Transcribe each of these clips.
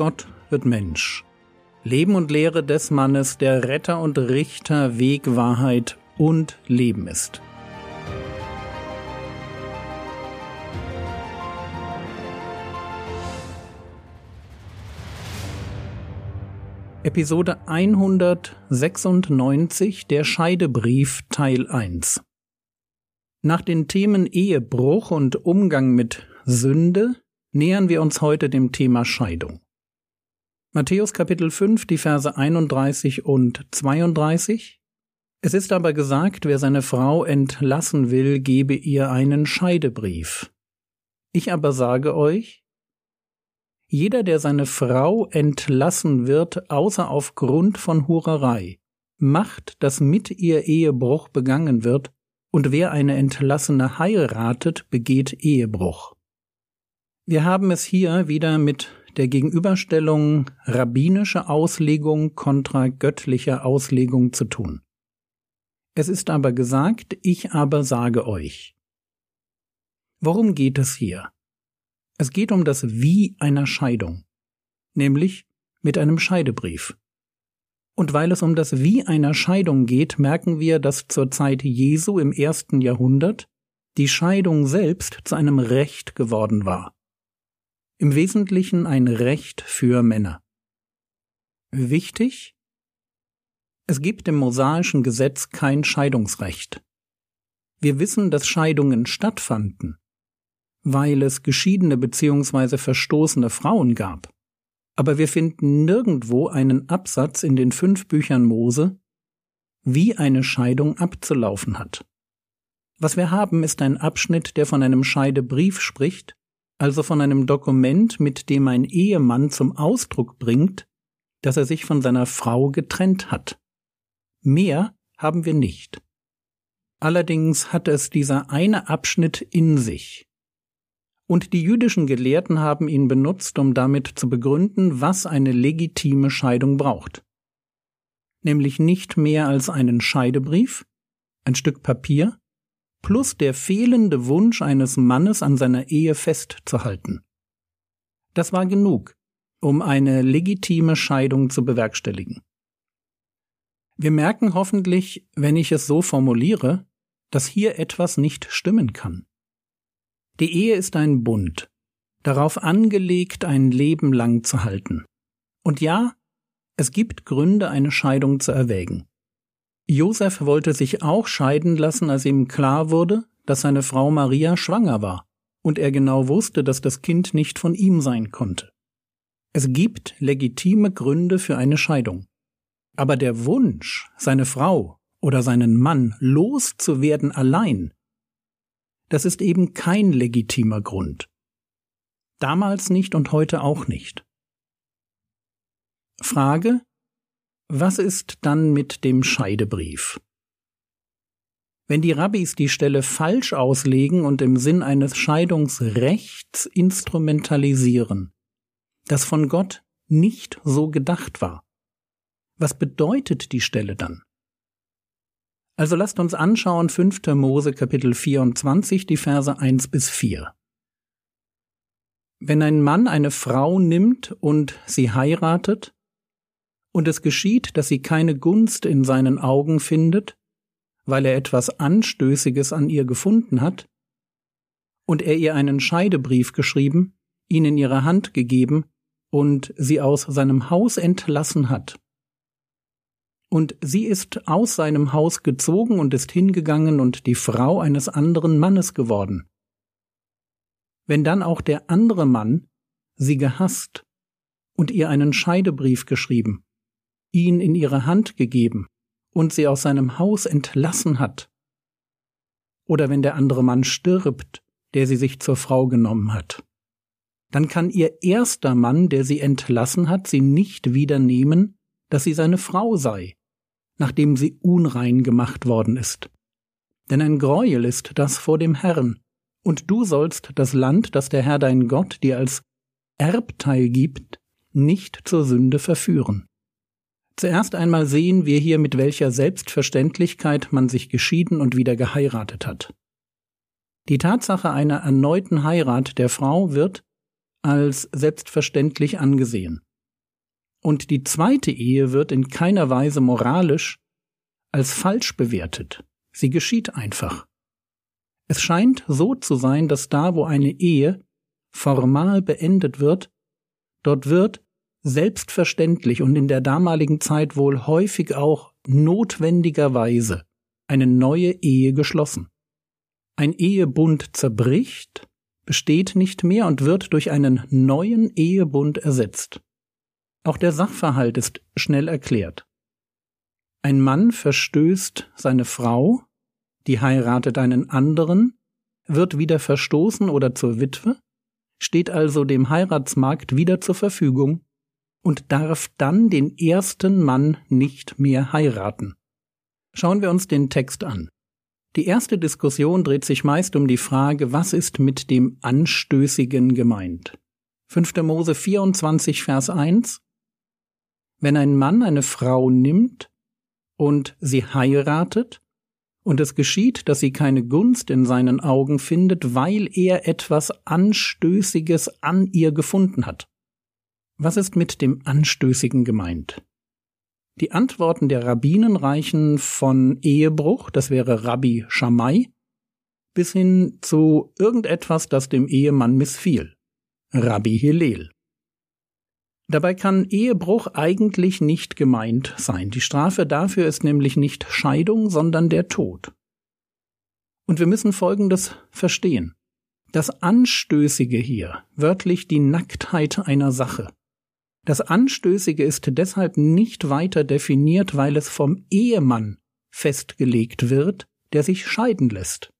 Gott wird Mensch. Leben und Lehre des Mannes, der Retter und Richter, Weg, Wahrheit und Leben ist. Episode 196 Der Scheidebrief Teil 1 Nach den Themen Ehebruch und Umgang mit Sünde nähern wir uns heute dem Thema Scheidung. Matthäus Kapitel 5, die Verse 31 und 32. Es ist aber gesagt, wer seine Frau entlassen will, gebe ihr einen Scheidebrief. Ich aber sage euch, jeder, der seine Frau entlassen wird, außer aufgrund von Hurerei, macht, dass mit ihr Ehebruch begangen wird, und wer eine Entlassene heiratet, begeht Ehebruch. Wir haben es hier wieder mit der Gegenüberstellung rabbinische Auslegung kontra göttlicher Auslegung zu tun. Es ist aber gesagt, ich aber sage euch. Worum geht es hier? Es geht um das Wie einer Scheidung, nämlich mit einem Scheidebrief. Und weil es um das Wie einer Scheidung geht, merken wir, dass zur Zeit Jesu im ersten Jahrhundert die Scheidung selbst zu einem Recht geworden war im Wesentlichen ein Recht für Männer. Wichtig? Es gibt im mosaischen Gesetz kein Scheidungsrecht. Wir wissen, dass Scheidungen stattfanden, weil es geschiedene bzw. verstoßene Frauen gab. Aber wir finden nirgendwo einen Absatz in den fünf Büchern Mose, wie eine Scheidung abzulaufen hat. Was wir haben, ist ein Abschnitt, der von einem Scheidebrief spricht, also von einem Dokument, mit dem ein Ehemann zum Ausdruck bringt, dass er sich von seiner Frau getrennt hat. Mehr haben wir nicht. Allerdings hat es dieser eine Abschnitt in sich. Und die jüdischen Gelehrten haben ihn benutzt, um damit zu begründen, was eine legitime Scheidung braucht. Nämlich nicht mehr als einen Scheidebrief, ein Stück Papier, plus der fehlende Wunsch eines Mannes an seiner Ehe festzuhalten. Das war genug, um eine legitime Scheidung zu bewerkstelligen. Wir merken hoffentlich, wenn ich es so formuliere, dass hier etwas nicht stimmen kann. Die Ehe ist ein Bund, darauf angelegt, ein Leben lang zu halten. Und ja, es gibt Gründe, eine Scheidung zu erwägen. Josef wollte sich auch scheiden lassen, als ihm klar wurde, dass seine Frau Maria schwanger war und er genau wusste, dass das Kind nicht von ihm sein konnte. Es gibt legitime Gründe für eine Scheidung. Aber der Wunsch, seine Frau oder seinen Mann loszuwerden allein, das ist eben kein legitimer Grund. Damals nicht und heute auch nicht. Frage, was ist dann mit dem Scheidebrief? Wenn die Rabbis die Stelle falsch auslegen und im Sinn eines Scheidungsrechts instrumentalisieren, das von Gott nicht so gedacht war, was bedeutet die Stelle dann? Also lasst uns anschauen 5. Mose Kapitel 24, die Verse 1 bis 4. Wenn ein Mann eine Frau nimmt und sie heiratet, und es geschieht, dass sie keine Gunst in seinen Augen findet, weil er etwas Anstößiges an ihr gefunden hat, und er ihr einen Scheidebrief geschrieben, ihn in ihre Hand gegeben und sie aus seinem Haus entlassen hat. Und sie ist aus seinem Haus gezogen und ist hingegangen und die Frau eines anderen Mannes geworden. Wenn dann auch der andere Mann sie gehasst und ihr einen Scheidebrief geschrieben ihn in ihre Hand gegeben und sie aus seinem Haus entlassen hat. Oder wenn der andere Mann stirbt, der sie sich zur Frau genommen hat. Dann kann ihr erster Mann, der sie entlassen hat, sie nicht wieder nehmen, dass sie seine Frau sei, nachdem sie unrein gemacht worden ist. Denn ein Greuel ist das vor dem Herrn, und du sollst das Land, das der Herr dein Gott dir als Erbteil gibt, nicht zur Sünde verführen. Zuerst einmal sehen wir hier, mit welcher Selbstverständlichkeit man sich geschieden und wieder geheiratet hat. Die Tatsache einer erneuten Heirat der Frau wird als selbstverständlich angesehen. Und die zweite Ehe wird in keiner Weise moralisch als falsch bewertet. Sie geschieht einfach. Es scheint so zu sein, dass da, wo eine Ehe formal beendet wird, dort wird selbstverständlich und in der damaligen Zeit wohl häufig auch notwendigerweise eine neue Ehe geschlossen. Ein Ehebund zerbricht, besteht nicht mehr und wird durch einen neuen Ehebund ersetzt. Auch der Sachverhalt ist schnell erklärt. Ein Mann verstößt seine Frau, die heiratet einen anderen, wird wieder verstoßen oder zur Witwe, steht also dem Heiratsmarkt wieder zur Verfügung und darf dann den ersten Mann nicht mehr heiraten. Schauen wir uns den Text an. Die erste Diskussion dreht sich meist um die Frage, was ist mit dem Anstößigen gemeint? 5. Mose 24, Vers 1 Wenn ein Mann eine Frau nimmt und sie heiratet, und es geschieht, dass sie keine Gunst in seinen Augen findet, weil er etwas Anstößiges an ihr gefunden hat. Was ist mit dem Anstößigen gemeint? Die Antworten der Rabbinen reichen von Ehebruch, das wäre Rabbi Shammai, bis hin zu irgendetwas, das dem Ehemann missfiel, Rabbi Hillel. Dabei kann Ehebruch eigentlich nicht gemeint sein. Die Strafe dafür ist nämlich nicht Scheidung, sondern der Tod. Und wir müssen Folgendes verstehen. Das Anstößige hier, wörtlich die Nacktheit einer Sache. Das Anstößige ist deshalb nicht weiter definiert, weil es vom Ehemann festgelegt wird, der sich scheiden lässt.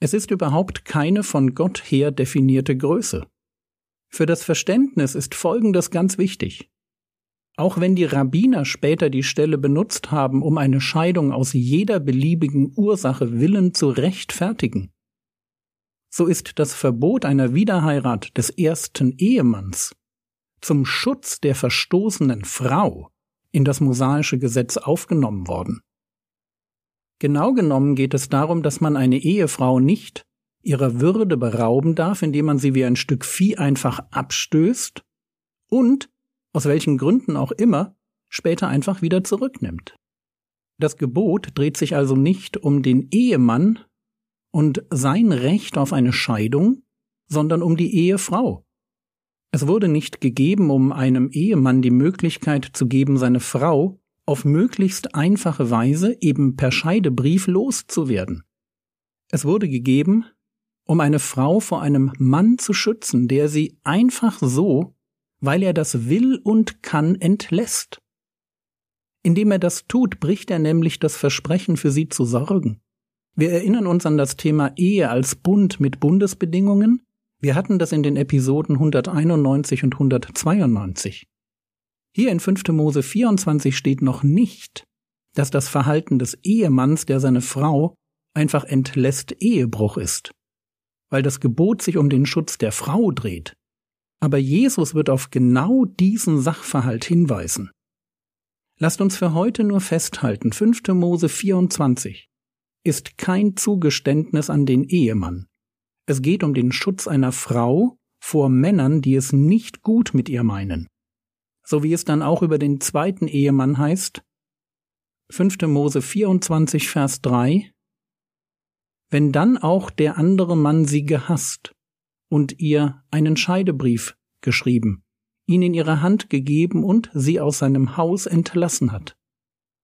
Es ist überhaupt keine von Gott her definierte Größe. Für das Verständnis ist Folgendes ganz wichtig. Auch wenn die Rabbiner später die Stelle benutzt haben, um eine Scheidung aus jeder beliebigen Ursache willen zu rechtfertigen, so ist das Verbot einer Wiederheirat des ersten Ehemanns zum Schutz der verstoßenen Frau in das mosaische Gesetz aufgenommen worden. Genau genommen geht es darum, dass man eine Ehefrau nicht ihrer Würde berauben darf, indem man sie wie ein Stück Vieh einfach abstößt und, aus welchen Gründen auch immer, später einfach wieder zurücknimmt. Das Gebot dreht sich also nicht um den Ehemann und sein Recht auf eine Scheidung, sondern um die Ehefrau. Es wurde nicht gegeben, um einem Ehemann die Möglichkeit zu geben, seine Frau auf möglichst einfache Weise eben per Scheidebrief loszuwerden. Es wurde gegeben, um eine Frau vor einem Mann zu schützen, der sie einfach so, weil er das will und kann, entlässt. Indem er das tut, bricht er nämlich das Versprechen, für sie zu sorgen. Wir erinnern uns an das Thema Ehe als Bund mit Bundesbedingungen. Wir hatten das in den Episoden 191 und 192. Hier in 5. Mose 24 steht noch nicht, dass das Verhalten des Ehemanns, der seine Frau einfach entlässt, Ehebruch ist weil das Gebot sich um den Schutz der Frau dreht. Aber Jesus wird auf genau diesen Sachverhalt hinweisen. Lasst uns für heute nur festhalten, 5. Mose 24 ist kein Zugeständnis an den Ehemann. Es geht um den Schutz einer Frau vor Männern, die es nicht gut mit ihr meinen. So wie es dann auch über den zweiten Ehemann heißt, 5. Mose 24, Vers 3, wenn dann auch der andere Mann sie gehasst und ihr einen Scheidebrief geschrieben, ihn in ihre Hand gegeben und sie aus seinem Haus entlassen hat.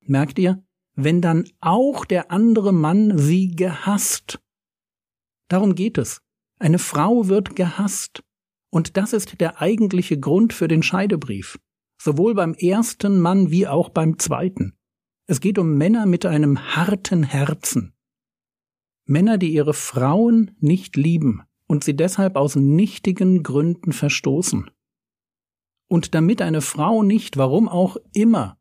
Merkt ihr? Wenn dann auch der andere Mann sie gehasst. Darum geht es. Eine Frau wird gehasst. Und das ist der eigentliche Grund für den Scheidebrief. Sowohl beim ersten Mann wie auch beim zweiten. Es geht um Männer mit einem harten Herzen, Männer, die ihre Frauen nicht lieben und sie deshalb aus nichtigen Gründen verstoßen. Und damit eine Frau nicht, warum auch immer,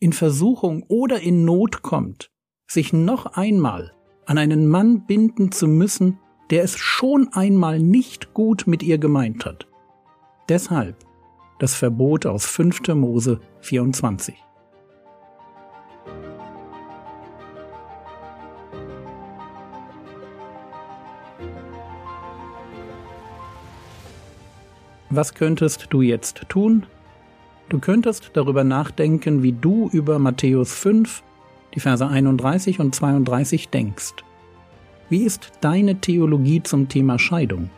in Versuchung oder in Not kommt, sich noch einmal an einen Mann binden zu müssen, der es schon einmal nicht gut mit ihr gemeint hat. Deshalb das Verbot aus 5. Mose 24. Was könntest du jetzt tun? Du könntest darüber nachdenken, wie du über Matthäus 5, die Verse 31 und 32 denkst. Wie ist deine Theologie zum Thema Scheidung?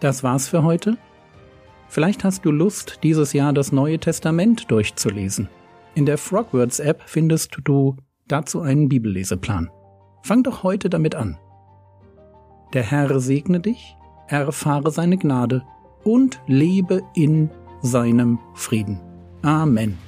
Das war's für heute. Vielleicht hast du Lust, dieses Jahr das Neue Testament durchzulesen. In der Frogwords App findest du dazu einen Bibelleseplan. Fang doch heute damit an. Der Herr segne dich, erfahre seine Gnade und lebe in seinem Frieden. Amen.